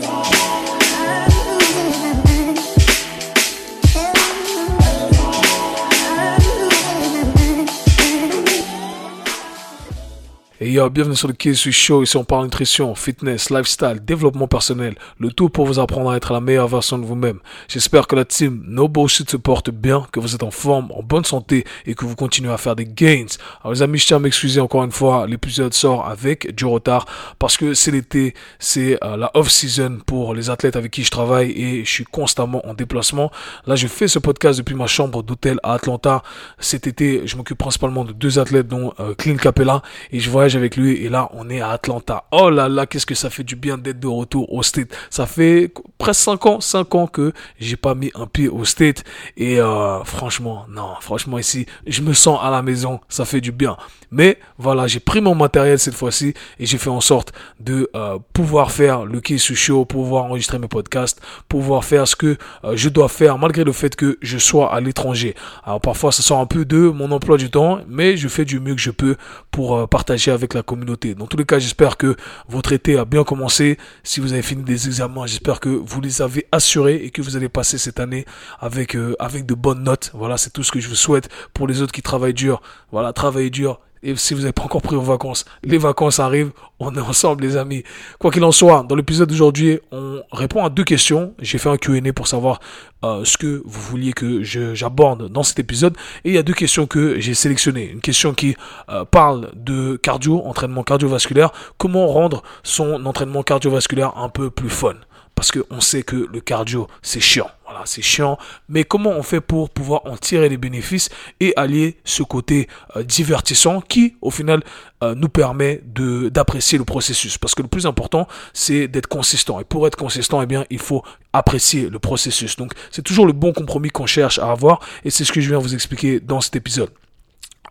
today. Et bienvenue sur le KSU Show. Ici, on parle nutrition, fitness, lifestyle, développement personnel. Le tout pour vous apprendre à être la meilleure version de vous-même. J'espère que la team No Bullshit se porte bien, que vous êtes en forme, en bonne santé et que vous continuez à faire des gains. Alors, les amis, je tiens à m'excuser encore une fois. L'épisode sort avec du retard parce que c'est l'été, c'est euh, la off-season pour les athlètes avec qui je travaille et je suis constamment en déplacement. Là, je fais ce podcast depuis ma chambre d'hôtel à Atlanta. Cet été, je m'occupe principalement de deux athlètes, dont euh, Clint Capella et je voyage avec lui et là on est à Atlanta. Oh là là, qu'est-ce que ça fait du bien d'être de retour au State. Ça fait presque 5 ans, 5 ans que j'ai pas mis un pied au State et euh, franchement, non, franchement ici, je me sens à la maison, ça fait du bien. Mais voilà, j'ai pris mon matériel cette fois-ci et j'ai fait en sorte de euh, pouvoir faire le Kiss Show, pouvoir enregistrer mes podcasts, pouvoir faire ce que euh, je dois faire malgré le fait que je sois à l'étranger. Alors parfois ça sort un peu de mon emploi du temps, mais je fais du mieux que je peux pour partager avec la communauté. Dans tous les cas, j'espère que votre été a bien commencé. Si vous avez fini des examens, j'espère que vous les avez assurés et que vous allez passer cette année avec euh, avec de bonnes notes. Voilà, c'est tout ce que je vous souhaite pour les autres qui travaillent dur. Voilà, travaillez dur, et si vous n'avez pas encore pris vos vacances, les vacances arrivent, on est ensemble les amis. Quoi qu'il en soit, dans l'épisode d'aujourd'hui, on répond à deux questions. J'ai fait un Q&A pour savoir euh, ce que vous vouliez que j'aborde dans cet épisode. Et il y a deux questions que j'ai sélectionnées. Une question qui euh, parle de cardio, entraînement cardiovasculaire. Comment rendre son entraînement cardiovasculaire un peu plus fun? Parce qu'on sait que le cardio, c'est chiant. Voilà, c'est chiant. Mais comment on fait pour pouvoir en tirer les bénéfices et allier ce côté euh, divertissant qui, au final, euh, nous permet d'apprécier le processus? Parce que le plus important, c'est d'être consistant. Et pour être consistant, eh bien, il faut apprécier le processus. Donc, c'est toujours le bon compromis qu'on cherche à avoir. Et c'est ce que je viens vous expliquer dans cet épisode.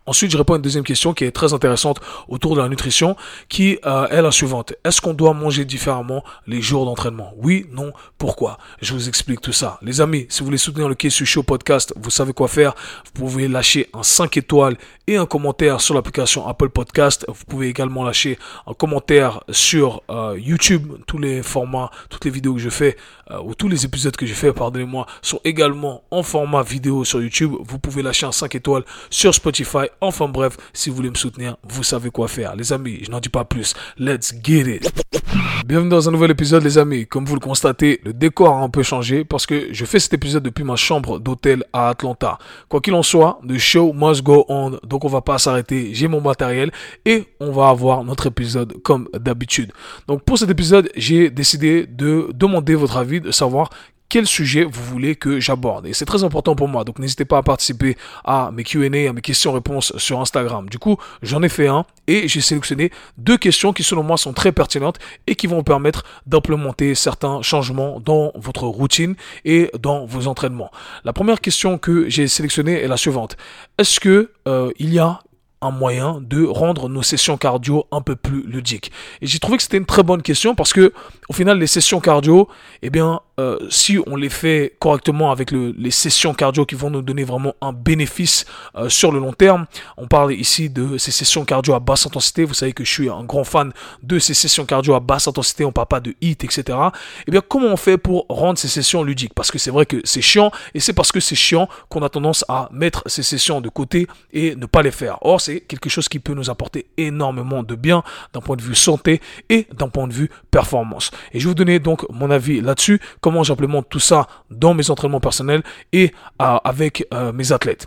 Ensuite, je réponds à une deuxième question qui est très intéressante autour de la nutrition, qui euh, est la suivante. Est-ce qu'on doit manger différemment les jours d'entraînement? Oui, non, pourquoi? Je vous explique tout ça. Les amis, si vous voulez soutenir le Kessu Show podcast, vous savez quoi faire. Vous pouvez lâcher un 5 étoiles et un commentaire sur l'application Apple Podcast. Vous pouvez également lâcher un commentaire sur euh, YouTube. Tous les formats, toutes les vidéos que je fais, euh, ou tous les épisodes que j'ai fait, pardonnez-moi, sont également en format vidéo sur YouTube. Vous pouvez lâcher un 5 étoiles sur Spotify Enfin bref, si vous voulez me soutenir, vous savez quoi faire. Les amis, je n'en dis pas plus. Let's get it. Bienvenue dans un nouvel épisode les amis. Comme vous le constatez, le décor a un peu changé parce que je fais cet épisode depuis ma chambre d'hôtel à Atlanta. Quoi qu'il en soit, the show must go on. Donc on va pas s'arrêter. J'ai mon matériel et on va avoir notre épisode comme d'habitude. Donc pour cet épisode, j'ai décidé de demander votre avis, de savoir quel sujet vous voulez que j'aborde. Et c'est très important pour moi. Donc n'hésitez pas à participer à mes Q&A, à mes questions-réponses sur Instagram. Du coup, j'en ai fait un et j'ai sélectionné deux questions qui selon moi sont très pertinentes et qui vont vous permettre d'implémenter certains changements dans votre routine et dans vos entraînements. La première question que j'ai sélectionnée est la suivante. Est-ce que euh, il y a un moyen de rendre nos sessions cardio un peu plus ludiques Et j'ai trouvé que c'était une très bonne question parce que au final les sessions cardio, eh bien euh, si on les fait correctement avec le, les sessions cardio qui vont nous donner vraiment un bénéfice euh, sur le long terme, on parle ici de ces sessions cardio à basse intensité. Vous savez que je suis un grand fan de ces sessions cardio à basse intensité. On parle pas de hit, etc. Eh bien, comment on fait pour rendre ces sessions ludiques? Parce que c'est vrai que c'est chiant et c'est parce que c'est chiant qu'on a tendance à mettre ces sessions de côté et ne pas les faire. Or, c'est quelque chose qui peut nous apporter énormément de bien d'un point de vue santé et d'un point de vue performance. Et je vais vous donner donc mon avis là-dessus comment j'implémente tout ça dans mes entraînements personnels et euh, avec euh, mes athlètes.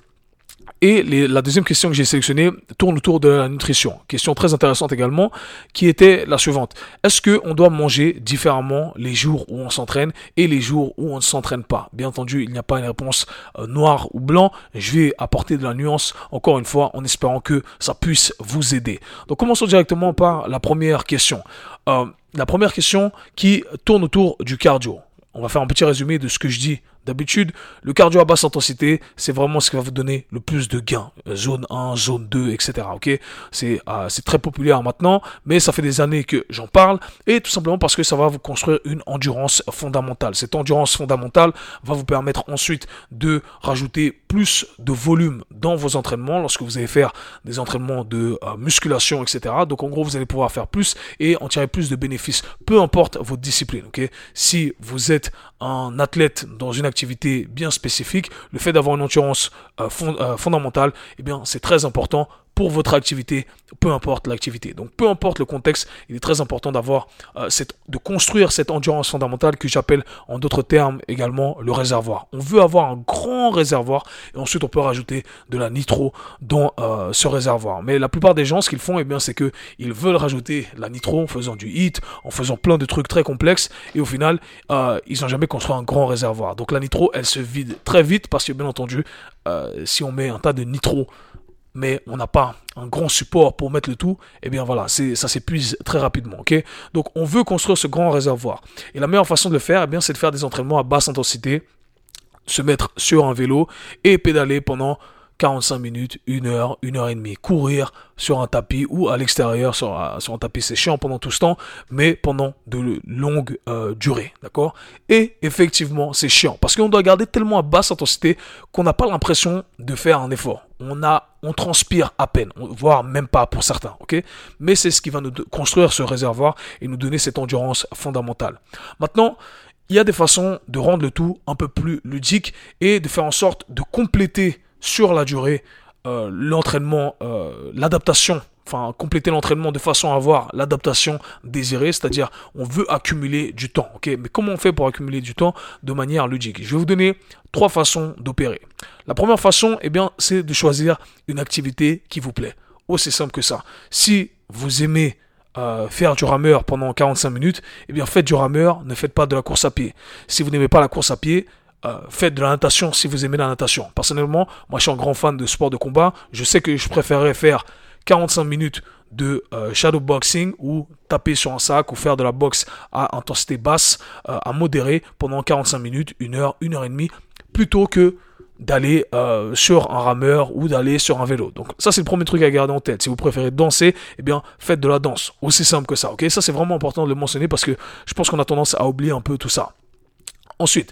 Et la deuxième question que j'ai sélectionnée tourne autour de la nutrition. Question très intéressante également, qui était la suivante. Est-ce qu'on doit manger différemment les jours où on s'entraîne et les jours où on ne s'entraîne pas? Bien entendu, il n'y a pas une réponse euh, noire ou blanc. Je vais apporter de la nuance, encore une fois, en espérant que ça puisse vous aider. Donc commençons directement par la première question. la première question qui tourne autour du cardio on va faire un petit résumé de ce que je dis D'habitude, le cardio à basse intensité, c'est vraiment ce qui va vous donner le plus de gains. Zone 1, zone 2, etc. Ok? C'est euh, c'est très populaire maintenant, mais ça fait des années que j'en parle et tout simplement parce que ça va vous construire une endurance fondamentale. Cette endurance fondamentale va vous permettre ensuite de rajouter plus de volume dans vos entraînements lorsque vous allez faire des entraînements de euh, musculation, etc. Donc en gros, vous allez pouvoir faire plus et en tirer plus de bénéfices, peu importe votre discipline. Ok? Si vous êtes un athlète dans une activité bien spécifique, le fait d'avoir une endurance euh, euh, fondamentale, eh bien, c'est très important pour votre activité, peu importe l'activité. Donc peu importe le contexte, il est très important d'avoir euh, cette, de construire cette endurance fondamentale que j'appelle en d'autres termes également le réservoir. On veut avoir un grand réservoir et ensuite on peut rajouter de la nitro dans euh, ce réservoir. Mais la plupart des gens, ce qu'ils font, eh bien, c'est que ils veulent rajouter la nitro en faisant du hit, en faisant plein de trucs très complexes et au final, euh, ils n'ont jamais construit un grand réservoir. Donc la nitro, elle se vide très vite parce que bien entendu, si on met un tas de nitro mais on n'a pas un grand support pour mettre le tout, eh bien voilà, ça s'épuise très rapidement. Donc on veut construire ce grand réservoir. Et la meilleure façon de le faire, eh bien, c'est de faire des entraînements à basse intensité, se mettre sur un vélo et pédaler pendant 45 minutes, 1 heure, 1 heure et demie. Courir sur un tapis ou à l'extérieur sur, un, tapis, c'est chiant pendant tout ce temps, mais pendant de longues euh, durées, d'accord? Et effectivement, c'est chiant parce qu'on doit garder tellement à basse intensité qu'on n'a pas l'impression de faire un effort. On a, on transpire à peine, voire même pas pour certains, ok? Mais c'est ce qui va nous construire ce réservoir et nous donner cette endurance fondamentale. Maintenant, il y a des façons de rendre le tout un peu plus ludique et de faire en sorte de compléter sur la durée euh, l'entraînement, euh, l'adaptation, enfin compléter l'entraînement de façon à avoir l'adaptation désirée, c'est-à-dire on veut accumuler du temps, Mais comment on fait pour accumuler du temps de manière ludique? Je vais vous donner trois façons d'opérer. La première façon, eh bien, c'est de choisir une activité qui vous plaît. Aussi simple que ça. Si vous aimez euh, faire du rameur pendant 45 minutes, eh bien faites du rameur, ne faites pas de la course à pied. Si vous n'aimez pas la course à piie, euh, faites de la natation si vous aimez la natation. Personnellement, moi je suis un grand fan de sport de combat. Je sais que je préférerais faire 45 minutes de euh, shadow boxing ou taper sur un sac ou faire de la boxe à intensité basse, euh, à modérée pendant 45 minutes, une heure, une heure et demie, plutôt que d'aller sur un rameur ou d'aller sur un vélo. Donc ça c'est le premier truc à garder en tête. Si vous préférez danser, eh bien faites de la danse. Aussi simple que ça. Ok, ça c'est vraiment important de le mentionner parce que je pense qu'on a tendance à oublier un peu tout ça. Ensuite,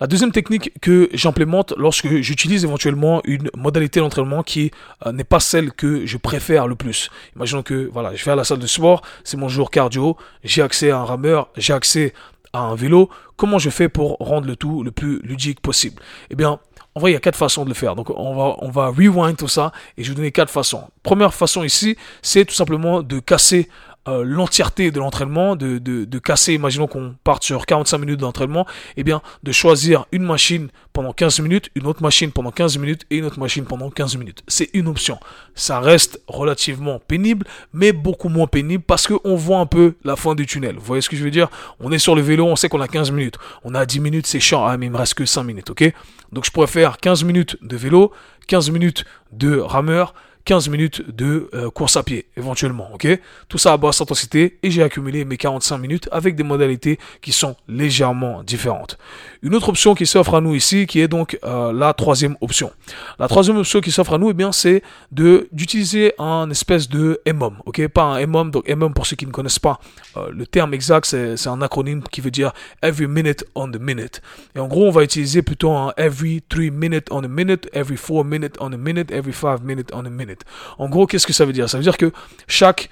la deuxième technique que j'implémente lorsque j'utilise éventuellement une modalité d'entraînement qui euh, n'est pas celle que je préfère le plus. Imaginons que voilà, je vais à la salle de sport, c'est mon jour cardio, j'ai accès à un rameur, j'ai accès à un vélo. Comment je fais pour rendre le tout le plus ludique possible? Eh bien, en vrai, il y a quatre façons de le faire. Donc, on va, on va rewind tout ça et je vais vous donner quatre façons. Première façon ici, c'est tout simplement de casser euh, l'entièreté de l'entraînement, de, casser, imaginons qu'on parte sur 45 minutes d'entraînement, et eh bien de choisir une machine pendant 15 minutes, une autre machine pendant 15 minutes et une autre machine pendant 15 minutes. C'est une option. Ça reste relativement pénible, mais beaucoup moins pénible parce qu'on voit un peu la fin du tunnel. Vous voyez ce que je veux dire? On est sur le vélo, on sait qu'on a 15 minutes. On a 10 minutes, c'est chiant. Ah, mais il me reste que 5 minutes, ok? Donc je pourrais faire 15 minutes de vélo, 15 minutes de rameur, 15 minutes de euh, course à pied, éventuellement, ok? Tout ça à basse intensité et j'ai accumulé mes 45 minutes avec des modalités qui sont légèrement différentes. Une autre option qui s'offre à nous ici, qui est donc euh, la troisième option. La troisième option qui s'offre à nous, eh bien, c'est de d'utiliser un espèce de MOM, ok? Pas un MOM, donc MOM pour ceux qui ne connaissent pas, euh, le terme exact, c'est un acronyme qui veut dire Every Minute on the Minute. Et en gros, on va utiliser plutôt un Every 3 minutes on a minute, Every 4 minutes on a minute, Every 5 minutes on a minute. En gros, qu'est-ce que ça veut dire? Ça veut dire que chaque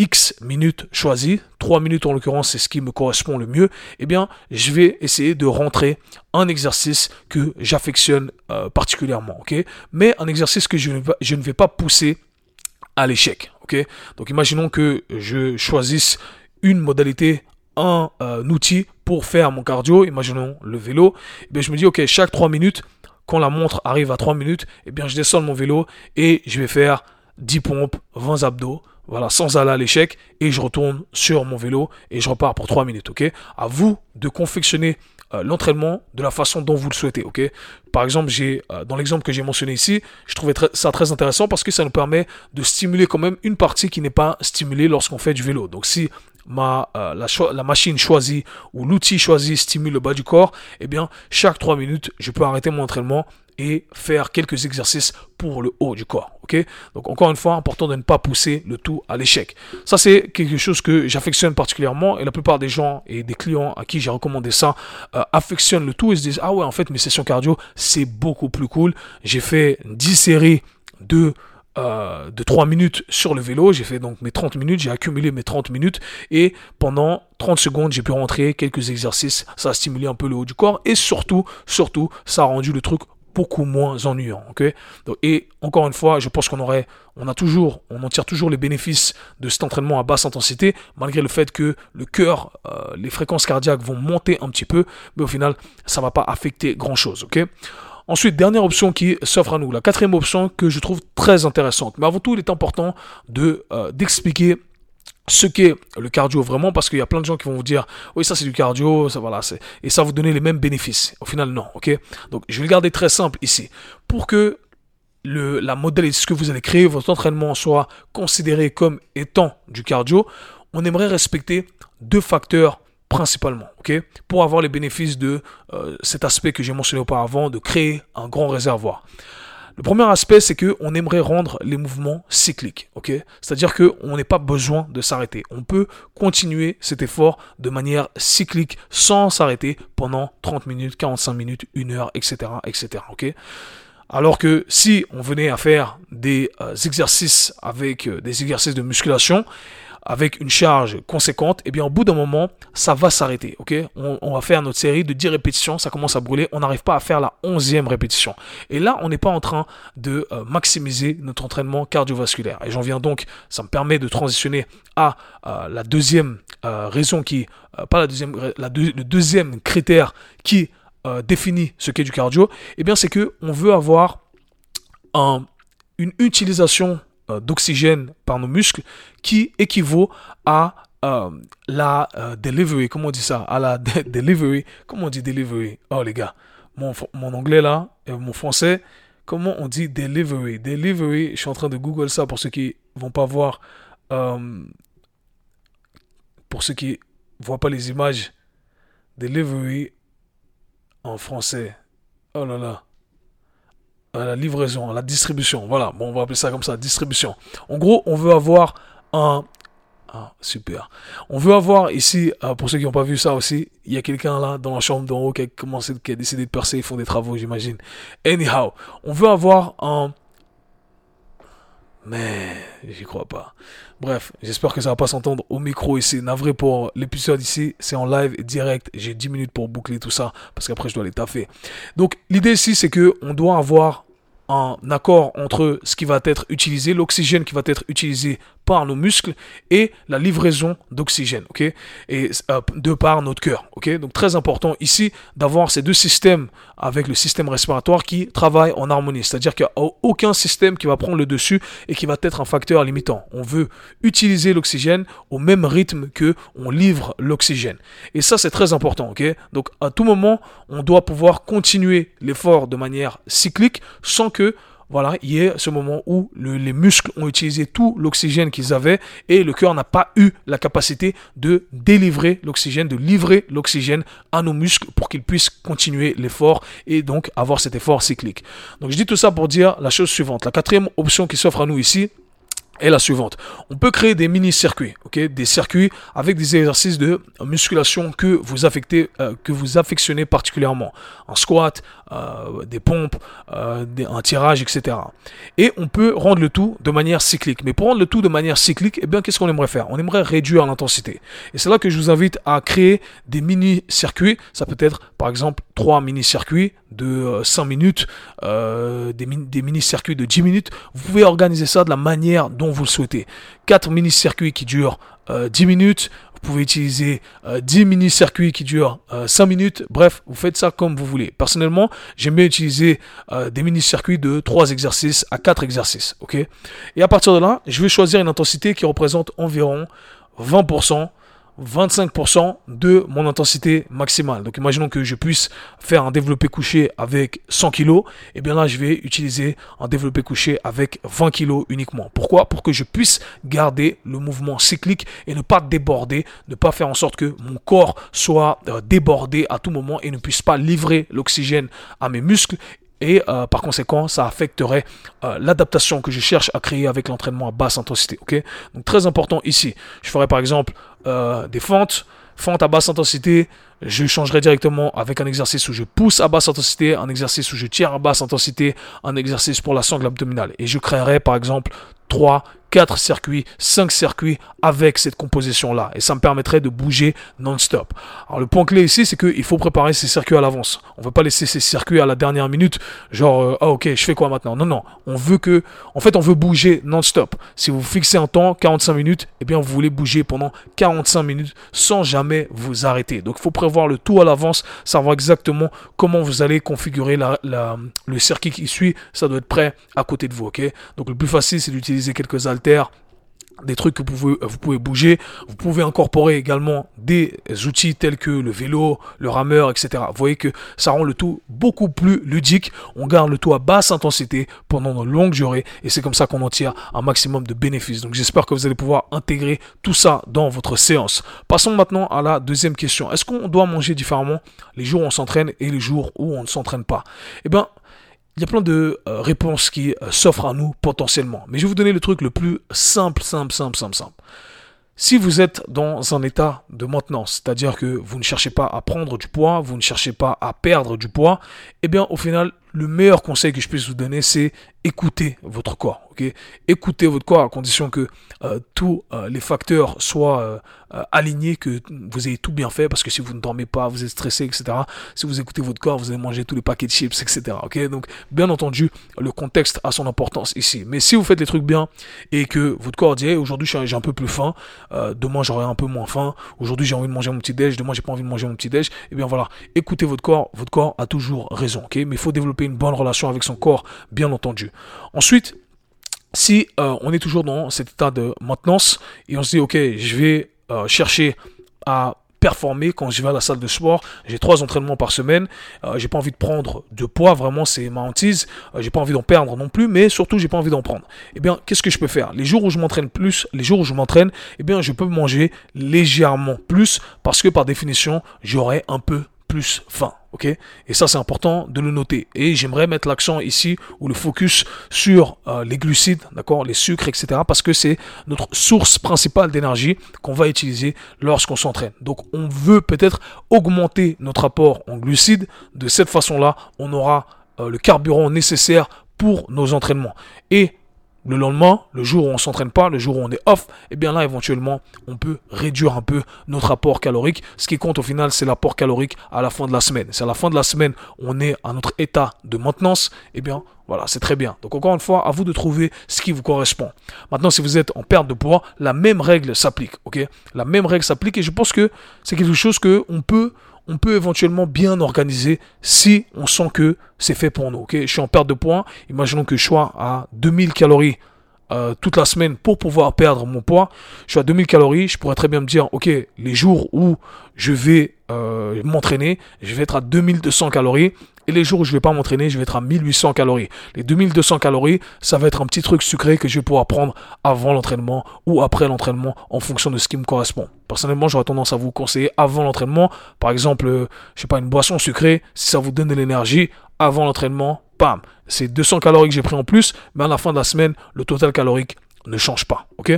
X minutes choisies, 3 minutes en l'occurrence, c'est ce qui me correspond le mieux, eh bien, je vais essayer de rentrer un exercice que j'affectionne euh, particulièrement, Mais un exercice que je ne, vais, pas pousser à l'échec, Donc, imaginons que je choisisse une modalité, un, euh, outil pour faire mon cardio, imaginons le vélo, eh je me dis, ok, chaque 3 minutes, quand la montre arrive à 3 minutes, eh bien, je descends de mon vélo et je vais faire 10 pompes, 20 abdos, voilà, sans aller à l'échec, et je retourne sur mon vélo et je repars pour 3 minutes, ok? À vous de confectionner euh, l'entraînement de la façon dont vous le souhaitez, ok? Par exemple, j'ai euh, dans l'exemple que j'ai mentionné ici, je trouvais ça très intéressant parce que ça nous permet de stimuler quand même une partie qui n'est pas stimulée lorsqu'on fait du vélo. Donc si ma, euh, la, machine choisie ou l'outil choisi stimule le bas du corps, eh bien, chaque 3 minutes, je peux arrêter mon entraînement et faire quelques exercices pour le haut du corps. Ok? Donc encore une fois, important de ne pas pousser le tout à l'échec. Ça c'est quelque chose que j'affectionne particulièrement et la plupart des gens et des clients à qui j'ai recommandé ça euh, affectionnent le tout et se disent ah ouais en fait mes sessions cardio c'est beaucoup plus cool. J'ai fait 10 séries de euh, de 3 minutes sur le vélo. J'ai fait donc mes 30 minutes, j'ai accumulé mes 30 minutes et pendant 30 secondes, j'ai pu rentrer quelques exercices. Ça a stimulé un peu le haut du corps et surtout, surtout, ça a rendu le truc beaucoup moins ennuyant. ok? Et encore une fois, je pense qu'on aurait, on a toujours, on en tire toujours les bénéfices de cet entraînement à basse intensité, malgré le fait que le cœur, euh, les fréquences cardiaques vont monter un petit peu, mais au final, ça va pas affecter grand chose. ok? Ensuite, dernière option qui s'offre à nous, la quatrième option que je trouve très intéressante. Mais avant tout, il est important de euh, d'expliquer ce qu'est le cardio vraiment parce qu'il y a plein de gens qui vont vous dire oui ça c'est du cardio ça voilà c'est et ça vous donner les mêmes bénéfices. Au final non ok? Donc je vais le garder très simple ici. Pour que le la modèle ce que vous allez créer votre entraînement soit considéré comme étant du cardio on aimerait respecter deux facteurs principalement, ok, pour avoir les bénéfices de euh, cet aspect que j'ai mentionné auparavant, de créer un grand réservoir. Le premier aspect, c'est que on aimerait rendre les mouvements cycliques, ok? C'est-à-dire que on n'est pas besoin de s'arrêter. On peut continuer cet effort de manière cyclique sans s'arrêter pendant 30 minutes, 45 minutes, 1 heure, etc., etc., ok? Alors que si on venait à faire des euh, exercices avec euh, des exercices de musculation, avec une charge conséquente, eh bien au bout d'un moment, ça va s'arrêter. ok? On, va faire notre série de 10 répétitions, ça commence à brûler, on n'arrive pas à faire la 11e répétition. Et là, on n'est pas en train de euh, maximiser notre entraînement cardiovasculaire. Et j'en viens donc, ça me permet de transitionner à euh, la deuxième euh, raison qui, pas la deuxième, la le deuxième critère qui définit ce qu'est du cardio, eh bien c'est que on veut avoir un, une utilisation d'oxygène par nos muscles qui équivaut à euh, la euh, delivery, comment on dit ça À la delivery, comment on dit delivery? Oh les gars, mon, mon anglais là, mon français, comment on dit delivery? Delivery, je suis en train de google ça pour ceux qui vont pas voir, pour ceux qui voient pas les images, delivery en français. Oh là là à la livraison, la distribution. Voilà, bon, on va appeler ça comme ça, distribution. En gros, on veut avoir un... Ah, super. On veut avoir ici, euh, pour ceux qui n'ont pas vu ça aussi, il y a quelqu'un là dans la chambre d'en haut qui a commencé, qui a décidé de percer, ils font des travaux, j'imagine. Anyhow, on veut avoir un... Mais j'y crois pas. Bref, j'espère que ça va pas s'entendre au micro ici. Navré pour l'épisode ici, c'est en live direct. J'ai 10 minutes pour boucler tout ça parce qu'après je dois les taffer. Donc l'idée ici c'est que on doit avoir un accord entre ce qui va être utilisé, l'oxygène qui va être utilisé par nos muscles et la livraison d'oxygène, ok? Et euh, de par notre cœur, ok? Donc très important ici d'avoir ces deux systèmes avec le système respiratoire qui travaillent en harmonie, c'est-à-dire qu'il n'y a aucun système qui va prendre le dessus et qui va être un facteur limitant. On veut utiliser l'oxygène au même rythme que on livre l'oxygène. Et ça c'est très important, ok? Donc à tout moment, on doit pouvoir continuer l'effort de manière cyclique sans que voilà, il y a ce moment où les muscles ont utilisé tout l'oxygène qu'ils avaient et le cœur n'a pas eu la capacité de délivrer l'oxygène, de livrer l'oxygène à nos muscles pour qu'ils puissent continuer l'effort et donc avoir cet effort cyclique. Donc je dis tout ça pour dire la chose suivante. La quatrième option qui s'offre à nous ici, est la suivante. On peut créer des mini-circuits, ok, des circuits avec des exercices de musculation que vous affectez, euh, que vous affectionnez particulièrement, un squat, euh, des pompes, euh, un tirage, etc. Et on peut rendre le tout de manière cyclique. Mais pour rendre le tout de manière cyclique, eh bien, qu'est-ce qu'on aimerait faire? On aimerait réduire l'intensité. Et c'est là que je vous invite à créer des mini-circuits. Ça peut être, par exemple, trois mini-circuits de 5 minutes, des, mini-circuits de 10 minutes. Vous pouvez organiser ça de la manière dont vous le souhaitez. 4 mini-circuits qui durent 10 euh, minutes. Vous pouvez utiliser 10 euh, mini-circuits qui durent 5 euh, minutes. Bref, vous faites ça comme vous voulez. Personnellement, j'aime bien utiliser des mini-circuits de 3 exercices à 4 exercices. ok? Et à partir de là, je vais choisir une intensité qui représente environ 20% 25% de mon intensité maximale. Donc imaginons que je puisse faire un développé couché avec 100 kg, et bien là je vais utiliser un développé couché avec 20 kg uniquement. Pourquoi? Pour que je puisse garder le mouvement cyclique et ne pas déborder, ne pas faire en sorte que mon corps soit euh, débordé à tout moment et ne puisse pas livrer l'oxygène à mes muscles et euh, par conséquent ça affecterait euh, l'adaptation que je cherche à créer avec l'entraînement à basse intensité donc très important ici. Je ferai par exemple euh, des fentes. Fentes à basse intensité je changerai directement avec un exercice où je pousse à basse intensité un exercice où je tire à basse intensité un exercice pour la sangle abdominale. Et je créerai par exemple 3 4 circuits, 5 circuits avec cette composition-là. Et ça me permettrait de bouger non-stop. Alors le point clé ici, c'est qu'il faut préparer ces circuits à l'avance. On ne veut pas laisser ces circuits à la dernière minute, genre, euh, ah ok, je fais quoi maintenant? Non, non. On veut que, en fait, on veut bouger non-stop. Si vous fixez un temps, 45 minutes, eh bien, vous voulez bouger pendant 45 minutes sans jamais vous arrêter. Donc il faut prévoir le tout à l'avance, savoir exactement comment vous allez configurer le circuit qui suit. Ça doit être prêt à côté de vous, ok? Donc le plus facile, c'est d'utiliser quelques alternatives des trucs que vous pouvez, vous pouvez bouger. Vous pouvez incorporer également des outils tels que le vélo, le rameur, etc. Vous voyez que ça rend le tout beaucoup plus ludique. On garde le tout à basse intensité pendant de longues durées et c'est comme ça qu'on en tire un maximum de bénéfices. Donc j'espère que vous allez pouvoir intégrer tout ça dans votre séance. Passons maintenant à la deuxième question. Est-ce qu'on doit manger différemment les jours où on s'entraîne et les jours où on ne s'entraîne pas? Eh bien, il y a plein de euh, réponses qui euh, s'offrent à nous potentiellement. Mais je vais vous donner le truc le plus simple, simple, simple, simple, simple. Si vous êtes dans un état de maintenance, c'est-à-dire que vous ne cherchez pas à prendre du poids, vous ne cherchez pas à perdre du poids, eh bien au final, le meilleur conseil que je puisse vous donner, c'est écouter votre corps. Écoutez votre corps à condition que euh, tous euh, les facteurs soient euh, alignés, que vous ayez tout bien fait, parce que si vous ne dormez pas, vous êtes stressé, etc. Si vous écoutez votre corps, vous allez manger tous les paquets de chips, etc. Donc, bien entendu, le contexte a son importance ici. Mais si vous faites les trucs bien et que votre corps dit, aujourd'hui j'ai un peu plus faim, demain j'aurai un peu moins faim, aujourd'hui j'ai envie de manger mon petit déj, demain j'ai pas envie de manger mon petit déj, et eh bien voilà, écoutez votre corps, votre corps a toujours raison. Mais il faut développer une bonne relation avec son corps, bien entendu. Ensuite, si euh, on est toujours dans cet état de maintenance et on se dit, ok, je vais euh, chercher à performer quand je vais à la salle de sport. J'ai trois entraînements par semaine. Euh, j'ai pas envie de prendre de poids, vraiment, c'est ma hantise. j'ai pas envie d'en perdre non plus, mais surtout, j'ai pas envie d'en prendre. Eh bien, qu'est-ce que je peux faire? Les jours où je m'entraîne plus, les jours où je m'entraîne, eh bien, je peux manger légèrement plus parce que par définition, j'aurai un peu plus faim. Ok? Et ça, c'est important de le noter. Et j'aimerais mettre l'accent ici ou le focus sur euh, les glucides, d'accord, les sucres, etc. Parce que c'est notre source principale d'énergie qu'on va utiliser lorsqu'on s'entraîne. Donc, on veut peut-être augmenter notre apport en glucides. De cette façon-là, on aura euh, le carburant nécessaire pour nos entraînements. Et le lendemain, le jour où on s'entraîne pas, le jour où on est off, et eh bien là éventuellement on peut réduire un peu notre apport calorique. Ce qui compte au final c'est l'apport calorique à la fin de la semaine. C'est à la fin de la semaine on est à notre état de maintenance, et eh bien voilà, c'est très bien. Donc encore une fois, à vous de trouver ce qui vous correspond. Maintenant, si vous êtes en perte de poids, la même règle s'applique, ok? La même règle s'applique et je pense que c'est quelque chose que on peut on peut éventuellement bien organiser si on sent que c'est fait pour nous. Je suis en perte de poids. Imaginons que je sois à 2000 calories euh, toute la semaine pour pouvoir perdre mon poids. Je suis à 2000 calories. Je pourrais très bien me dire, ok, les jours où je vais euh, m'entraîner, je vais être à 2200 calories. Et les jours où je vais pas m'entraîner, je vais être à 1800 calories. Les 2200 calories, ça va être un petit truc sucré que je vais pouvoir prendre avant l'entraînement ou après l'entraînement en fonction de ce qui me correspond. Personnellement, j'aurais tendance à vous conseiller avant l'entraînement. Par exemple, euh, je sais pas, une boisson sucrée, si ça vous donne de l'énergie avant l'entraînement, bam, c'est 200 calories que j'ai pris en plus, mais à la fin de la semaine, le total calorique ne change pas. Ok?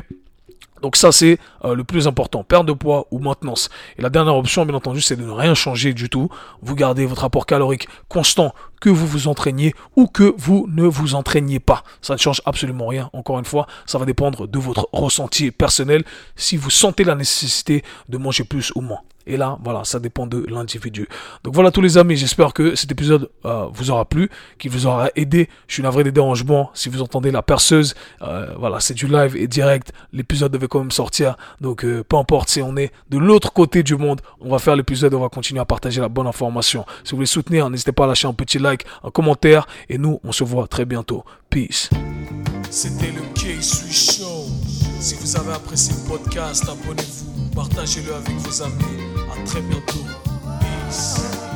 Donc ça, c'est euh, le plus important, perte de poids ou maintenance. Et la dernière option, bien entendu, c'est de ne rien changer du tout. Vous gardez votre apport calorique constant, que vous vous entraîniez ou que vous ne vous entraîniez pas. Ça ne change absolument rien. Encore une fois, ça va dépendre de votre ressenti personnel si vous sentez la nécessité de manger plus ou moins. Et là, voilà, ça dépend de l'individu. Donc voilà tous les amis, j'espère que cet épisode euh, vous aura plu, qu'il vous aura aidé. Je suis navré des dérangements. Si vous entendez la perceuse, euh, voilà, c'est du live et direct. L'épisode devait quand même sortir. Donc euh, peu importe si on est de l'autre côté du monde, on va faire l'épisode, on va continuer à partager la bonne information. Si vous voulez soutenir, n'hésitez pas à lâcher un petit like, un commentaire. Et nous, on se voit très bientôt. Peace. Si vous avez apprécié le podcast, abonnez-vous, partagez-le avec vos amis. À très bientôt. Peace.